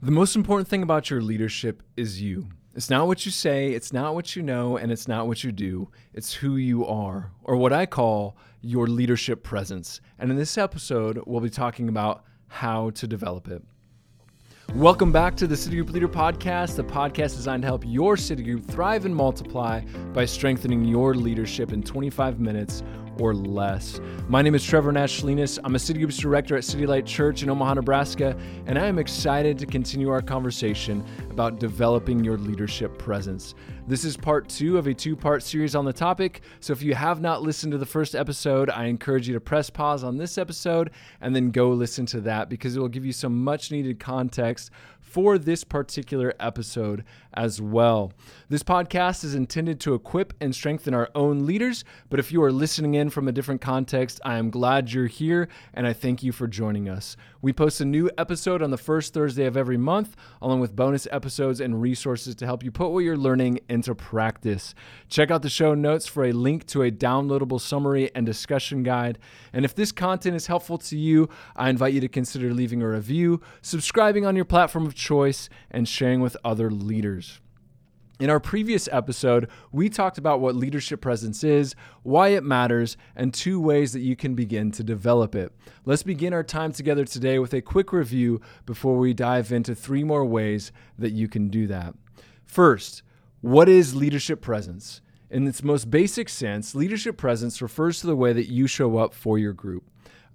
The most important thing about your leadership is you. It's not what you say, it's not what you know, and it's not what you do. It's who you are, or what I call your leadership presence. And in this episode, we'll be talking about how to develop it. Welcome back to the City Group Leader Podcast, the podcast designed to help your city group thrive and multiply by strengthening your leadership in 25 minutes or less. My name is Trevor Nashleanas. I'm a City Groups Director at City Light Church in Omaha, Nebraska, and I am excited to continue our conversation about developing your leadership presence. This is part two of a two part series on the topic. So if you have not listened to the first episode, I encourage you to press pause on this episode and then go listen to that because it will give you some much needed context for this particular episode as well. This podcast is intended to equip and strengthen our own leaders, but if you are listening in from a different context, I am glad you're here and I thank you for joining us. We post a new episode on the first Thursday of every month, along with bonus episodes and resources to help you put what you're learning into practice. Check out the show notes for a link to a downloadable summary and discussion guide. And if this content is helpful to you, I invite you to consider leaving a review, subscribing on your platform of choice, and sharing with other leaders. In our previous episode, we talked about what leadership presence is, why it matters, and two ways that you can begin to develop it. Let's begin our time together today with a quick review before we dive into three more ways that you can do that. First, what is leadership presence? In its most basic sense, leadership presence refers to the way that you show up for your group.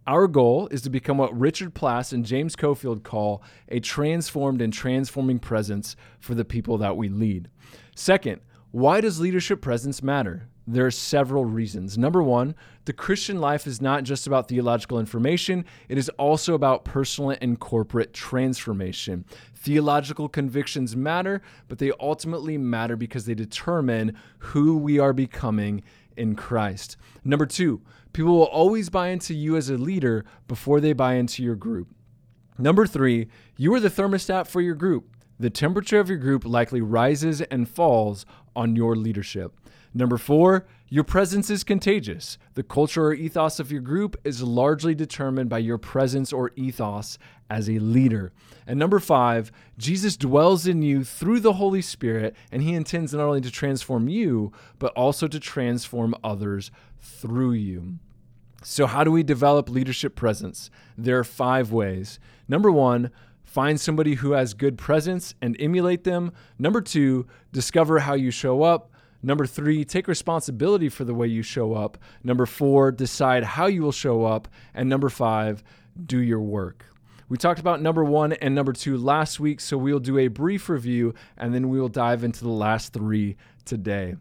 Our goal is to become what Richard Plass and James Cofield call a transformed and transforming presence for the people that we lead. Second, why does leadership presence matter? There are several reasons. Number one, the Christian life is not just about theological information, it is also about personal and corporate transformation. Theological convictions matter, but they ultimately matter because they determine who we are becoming in Christ. Number two, people will always buy into you as a leader before they buy into your group. Number three, you are the thermostat for your group. The temperature of your group likely rises and falls on your leadership. Number four, your presence is contagious. The culture or ethos of your group is largely determined by your presence or ethos as a leader. And number five, Jesus dwells in you through the Holy Spirit, and he intends not only to transform you, but also to transform others through you. So, how do we develop leadership presence? There are five ways. Number one, find somebody who has good presence and emulate them. Number two, discover how you show up. Number three, take responsibility for the way you show up. Number four, decide how you will show up. And number five, do your work. We talked about number one and number two last week, so we'll do a brief review and then we will dive into the last three today.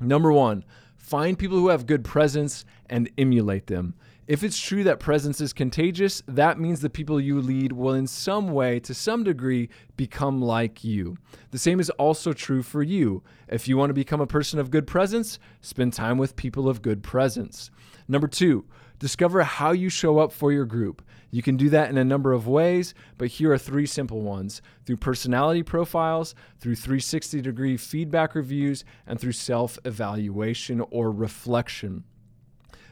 Number one, find people who have good presence and emulate them. If it's true that presence is contagious, that means the people you lead will, in some way, to some degree, become like you. The same is also true for you. If you want to become a person of good presence, spend time with people of good presence. Number two, discover how you show up for your group. You can do that in a number of ways, but here are three simple ones through personality profiles, through 360 degree feedback reviews, and through self evaluation or reflection.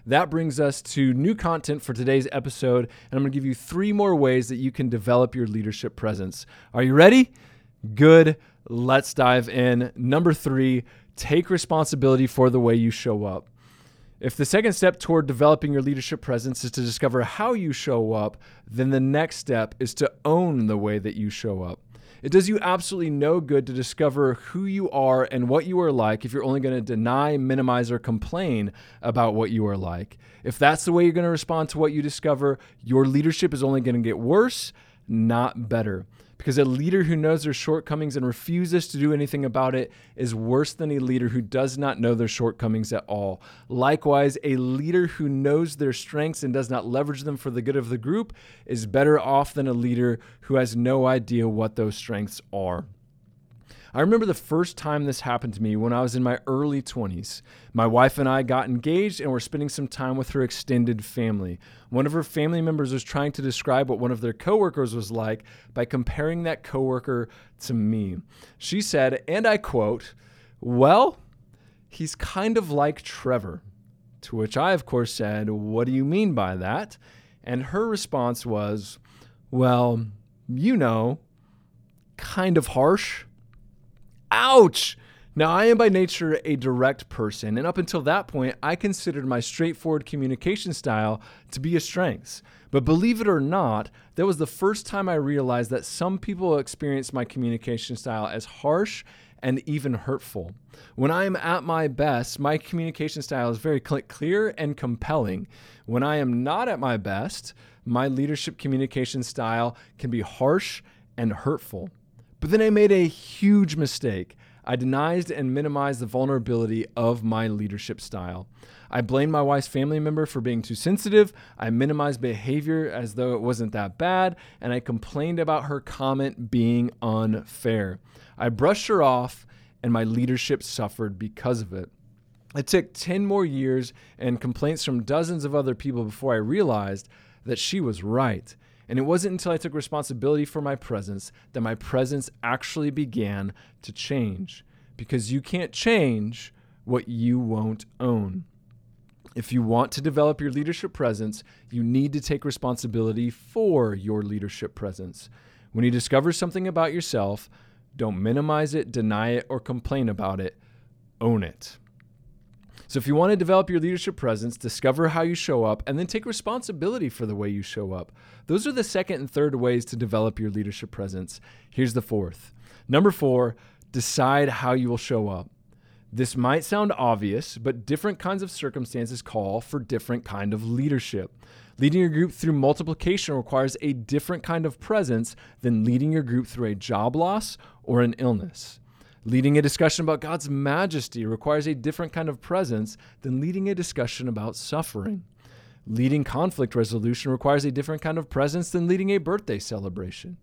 That brings us to new content for today's episode, and I'm going to give you three more ways that you can develop your leadership presence. Are you ready? Good. Let's dive in. Number three, take responsibility for the way you show up. If the second step toward developing your leadership presence is to discover how you show up, then the next step is to own the way that you show up. It does you absolutely no good to discover who you are and what you are like if you're only going to deny, minimize, or complain about what you are like. If that's the way you're going to respond to what you discover, your leadership is only going to get worse, not better. Because a leader who knows their shortcomings and refuses to do anything about it is worse than a leader who does not know their shortcomings at all. Likewise, a leader who knows their strengths and does not leverage them for the good of the group is better off than a leader who has no idea what those strengths are. I remember the first time this happened to me when I was in my early 20s. My wife and I got engaged and were spending some time with her extended family. One of her family members was trying to describe what one of their coworkers was like by comparing that coworker to me. She said, and I quote, Well, he's kind of like Trevor. To which I, of course, said, What do you mean by that? And her response was, Well, you know, kind of harsh. Ouch! Now, I am by nature a direct person, and up until that point, I considered my straightforward communication style to be a strength. But believe it or not, that was the first time I realized that some people experience my communication style as harsh and even hurtful. When I am at my best, my communication style is very clear and compelling. When I am not at my best, my leadership communication style can be harsh and hurtful. But then I made a huge mistake. I denied and minimized the vulnerability of my leadership style. I blamed my wife's family member for being too sensitive. I minimized behavior as though it wasn't that bad, and I complained about her comment being unfair. I brushed her off, and my leadership suffered because of it. It took 10 more years and complaints from dozens of other people before I realized that she was right. And it wasn't until I took responsibility for my presence that my presence actually began to change. Because you can't change what you won't own. If you want to develop your leadership presence, you need to take responsibility for your leadership presence. When you discover something about yourself, don't minimize it, deny it, or complain about it. Own it. So, if you want to develop your leadership presence, discover how you show up, and then take responsibility for the way you show up. Those are the second and third ways to develop your leadership presence. Here's the fourth. Number four, decide how you will show up. This might sound obvious, but different kinds of circumstances call for different kind of leadership. Leading your group through multiplication requires a different kind of presence than leading your group through a job loss or an illness. Leading a discussion about God's majesty requires a different kind of presence than leading a discussion about suffering. Leading conflict resolution requires a different kind of presence than leading a birthday celebration.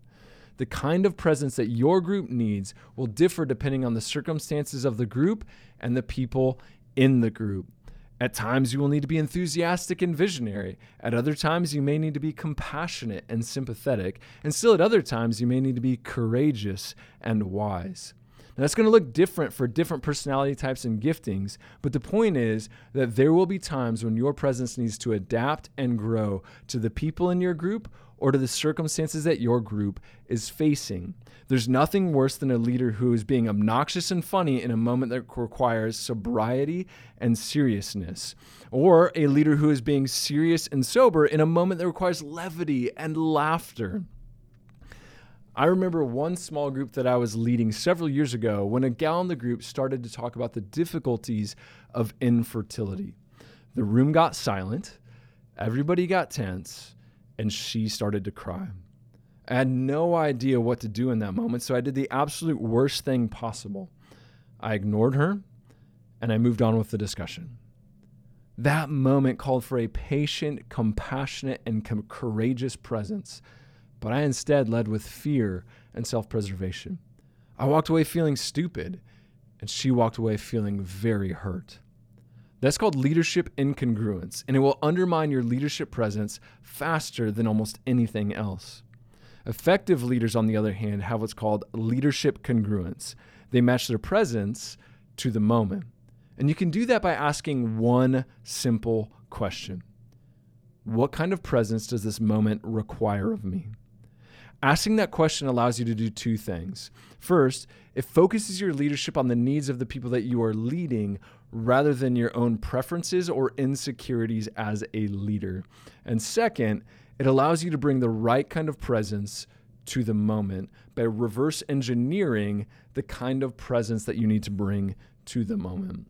The kind of presence that your group needs will differ depending on the circumstances of the group and the people in the group. At times, you will need to be enthusiastic and visionary. At other times, you may need to be compassionate and sympathetic. And still, at other times, you may need to be courageous and wise. Now, that's going to look different for different personality types and giftings, but the point is that there will be times when your presence needs to adapt and grow to the people in your group or to the circumstances that your group is facing. There's nothing worse than a leader who is being obnoxious and funny in a moment that requires sobriety and seriousness, or a leader who is being serious and sober in a moment that requires levity and laughter. I remember one small group that I was leading several years ago when a gal in the group started to talk about the difficulties of infertility. The room got silent, everybody got tense, and she started to cry. I had no idea what to do in that moment, so I did the absolute worst thing possible. I ignored her and I moved on with the discussion. That moment called for a patient, compassionate, and com- courageous presence but I instead led with fear and self preservation. I walked away feeling stupid, and she walked away feeling very hurt. That's called leadership incongruence, and it will undermine your leadership presence faster than almost anything else. Effective leaders, on the other hand, have what's called leadership congruence. They match their presence to the moment. And you can do that by asking one simple question What kind of presence does this moment require of me? Asking that question allows you to do two things. First, it focuses your leadership on the needs of the people that you are leading rather than your own preferences or insecurities as a leader. And second, it allows you to bring the right kind of presence to the moment by reverse engineering the kind of presence that you need to bring to the moment.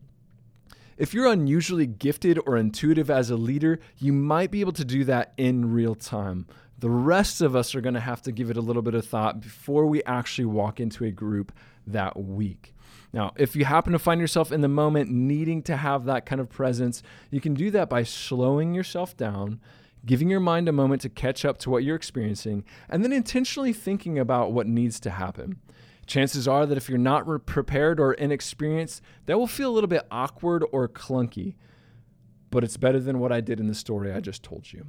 If you're unusually gifted or intuitive as a leader, you might be able to do that in real time. The rest of us are going to have to give it a little bit of thought before we actually walk into a group that week. Now, if you happen to find yourself in the moment needing to have that kind of presence, you can do that by slowing yourself down, giving your mind a moment to catch up to what you're experiencing, and then intentionally thinking about what needs to happen. Chances are that if you're not prepared or inexperienced, that will feel a little bit awkward or clunky. But it's better than what I did in the story I just told you.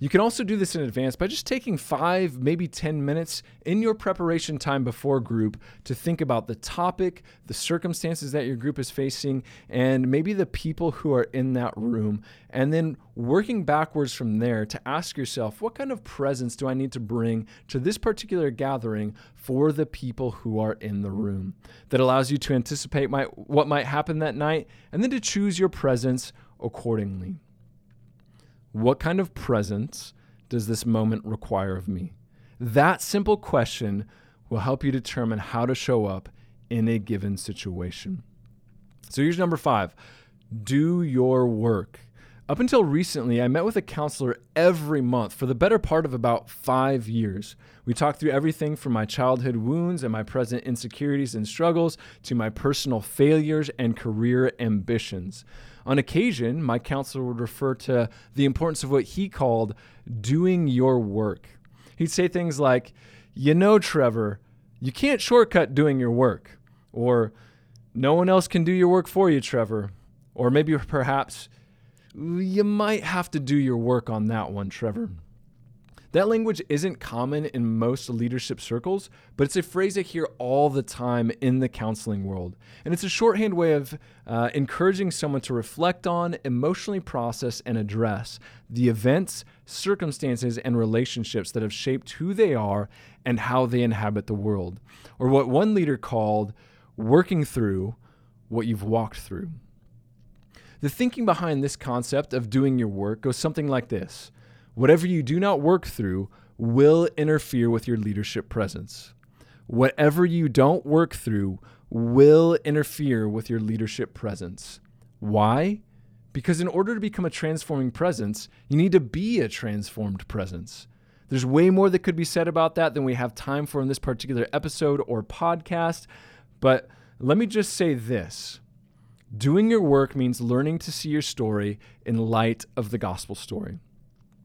You can also do this in advance by just taking five, maybe 10 minutes in your preparation time before group to think about the topic, the circumstances that your group is facing, and maybe the people who are in that room. And then working backwards from there to ask yourself, what kind of presence do I need to bring to this particular gathering for the people who are in the room? That allows you to anticipate my, what might happen that night and then to choose your presence accordingly. What kind of presence does this moment require of me? That simple question will help you determine how to show up in a given situation. So here's number five do your work. Up until recently, I met with a counselor every month for the better part of about five years. We talked through everything from my childhood wounds and my present insecurities and struggles to my personal failures and career ambitions. On occasion, my counselor would refer to the importance of what he called doing your work. He'd say things like, You know, Trevor, you can't shortcut doing your work. Or, No one else can do your work for you, Trevor. Or maybe perhaps, You might have to do your work on that one, Trevor. That language isn't common in most leadership circles, but it's a phrase I hear all the time in the counseling world. And it's a shorthand way of uh, encouraging someone to reflect on, emotionally process, and address the events, circumstances, and relationships that have shaped who they are and how they inhabit the world. Or what one leader called working through what you've walked through. The thinking behind this concept of doing your work goes something like this Whatever you do not work through will interfere with your leadership presence. Whatever you don't work through will interfere with your leadership presence. Why? Because in order to become a transforming presence, you need to be a transformed presence. There's way more that could be said about that than we have time for in this particular episode or podcast, but let me just say this. Doing your work means learning to see your story in light of the gospel story.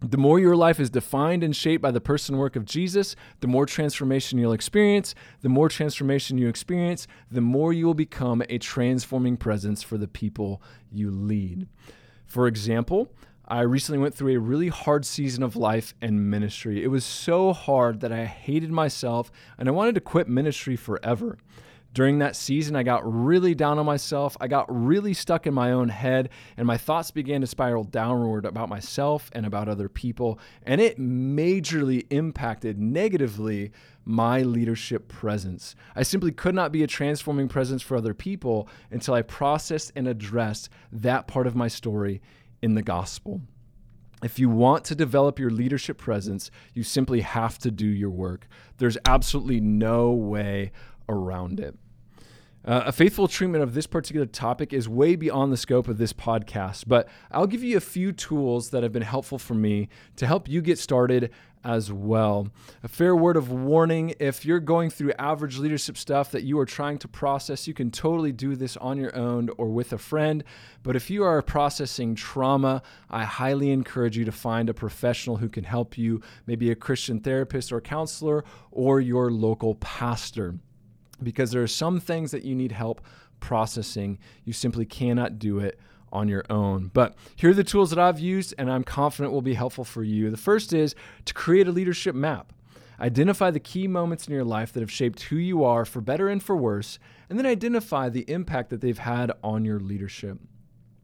The more your life is defined and shaped by the person work of Jesus, the more transformation you'll experience. The more transformation you experience, the more you will become a transforming presence for the people you lead. For example, I recently went through a really hard season of life and ministry. It was so hard that I hated myself and I wanted to quit ministry forever. During that season, I got really down on myself. I got really stuck in my own head, and my thoughts began to spiral downward about myself and about other people. And it majorly impacted negatively my leadership presence. I simply could not be a transforming presence for other people until I processed and addressed that part of my story in the gospel. If you want to develop your leadership presence, you simply have to do your work. There's absolutely no way around it. Uh, a faithful treatment of this particular topic is way beyond the scope of this podcast, but I'll give you a few tools that have been helpful for me to help you get started as well. A fair word of warning if you're going through average leadership stuff that you are trying to process, you can totally do this on your own or with a friend. But if you are processing trauma, I highly encourage you to find a professional who can help you, maybe a Christian therapist or counselor or your local pastor because there are some things that you need help processing. You simply cannot do it on your own. But here are the tools that I've used and I'm confident will be helpful for you. The first is to create a leadership map. Identify the key moments in your life that have shaped who you are for better and for worse, and then identify the impact that they've had on your leadership.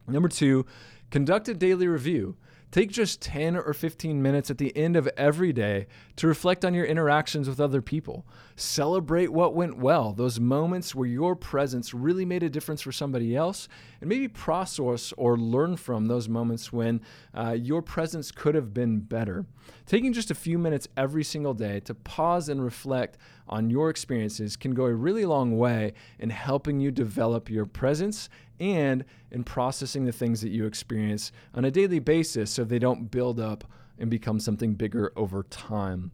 Number two, conduct a daily review. Take just 10 or 15 minutes at the end of every day to reflect on your interactions with other people. Celebrate what went well, those moments where your presence really made a difference for somebody else, and maybe process or learn from those moments when uh, your presence could have been better. Taking just a few minutes every single day to pause and reflect on your experiences can go a really long way in helping you develop your presence and in processing the things that you experience on a daily basis so they don't build up and become something bigger over time.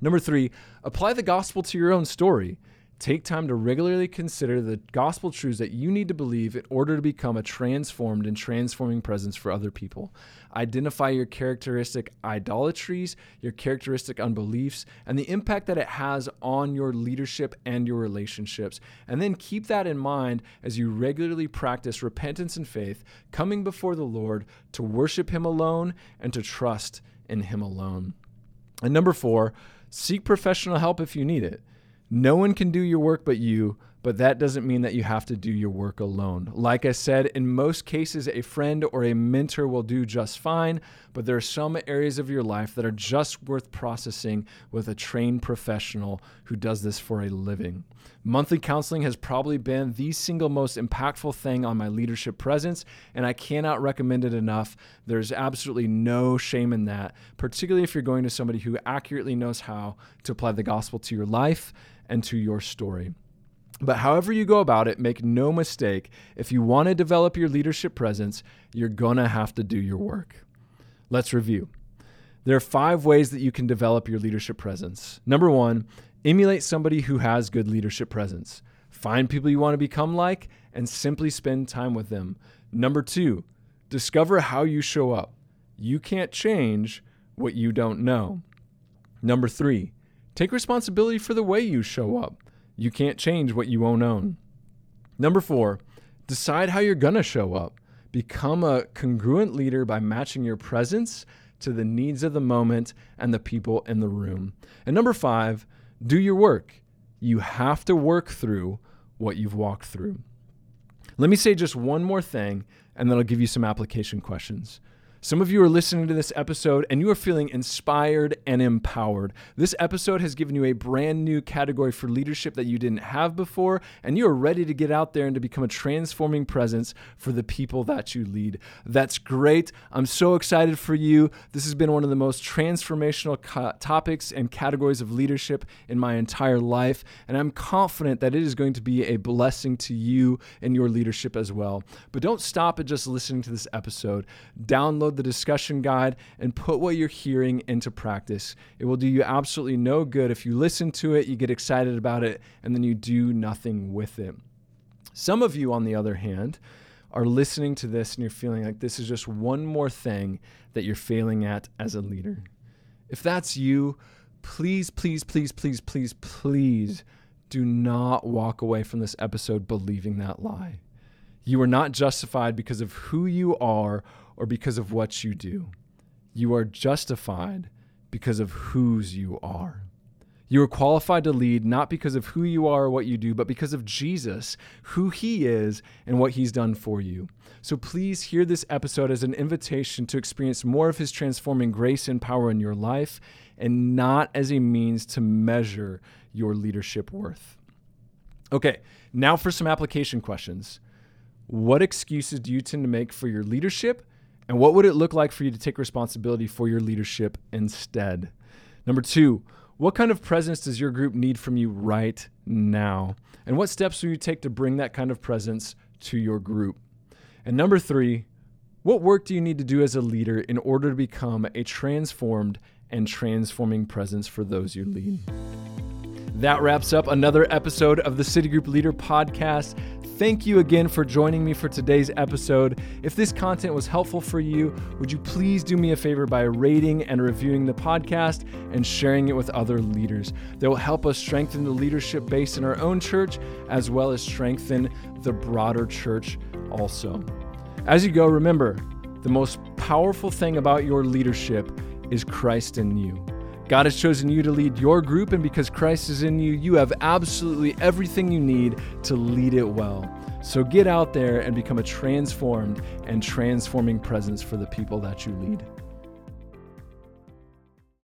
Number three, apply the gospel to your own story. Take time to regularly consider the gospel truths that you need to believe in order to become a transformed and transforming presence for other people. Identify your characteristic idolatries, your characteristic unbeliefs, and the impact that it has on your leadership and your relationships. And then keep that in mind as you regularly practice repentance and faith, coming before the Lord to worship Him alone and to trust in Him alone. And number four, seek professional help if you need it. No one can do your work but you, but that doesn't mean that you have to do your work alone. Like I said, in most cases, a friend or a mentor will do just fine, but there are some areas of your life that are just worth processing with a trained professional who does this for a living. Monthly counseling has probably been the single most impactful thing on my leadership presence, and I cannot recommend it enough. There's absolutely no shame in that, particularly if you're going to somebody who accurately knows how to apply the gospel to your life and to your story. But however you go about it, make no mistake, if you want to develop your leadership presence, you're going to have to do your work. Let's review. There are five ways that you can develop your leadership presence. Number one, emulate somebody who has good leadership presence. Find people you want to become like and simply spend time with them. Number two, discover how you show up. You can't change what you don't know. Number three, take responsibility for the way you show up. You can't change what you won't own. Number four, decide how you're going to show up. Become a congruent leader by matching your presence to the needs of the moment and the people in the room. And number five, do your work. You have to work through what you've walked through. Let me say just one more thing, and then I'll give you some application questions. Some of you are listening to this episode and you are feeling inspired and empowered. This episode has given you a brand new category for leadership that you didn't have before, and you are ready to get out there and to become a transforming presence for the people that you lead. That's great. I'm so excited for you. This has been one of the most transformational co- topics and categories of leadership in my entire life, and I'm confident that it is going to be a blessing to you and your leadership as well. But don't stop at just listening to this episode. Download download the discussion guide and put what you're hearing into practice. It will do you absolutely no good if you listen to it, you get excited about it, and then you do nothing with it. Some of you, on the other hand, are listening to this and you're feeling like this is just one more thing that you're failing at as a leader. If that's you, please, please, please, please, please, please do not walk away from this episode believing that lie. You are not justified because of who you are or because of what you do. You are justified because of whose you are. You are qualified to lead not because of who you are or what you do, but because of Jesus, who he is, and what he's done for you. So please hear this episode as an invitation to experience more of his transforming grace and power in your life, and not as a means to measure your leadership worth. Okay, now for some application questions. What excuses do you tend to make for your leadership? And what would it look like for you to take responsibility for your leadership instead? Number two, what kind of presence does your group need from you right now? And what steps will you take to bring that kind of presence to your group? And number three, what work do you need to do as a leader in order to become a transformed and transforming presence for those you lead? That wraps up another episode of the City Group Leader Podcast. Thank you again for joining me for today's episode. If this content was helpful for you, would you please do me a favor by rating and reviewing the podcast and sharing it with other leaders? That will help us strengthen the leadership base in our own church as well as strengthen the broader church also. As you go, remember the most powerful thing about your leadership is Christ in you. God has chosen you to lead your group, and because Christ is in you, you have absolutely everything you need to lead it well. So get out there and become a transformed and transforming presence for the people that you lead.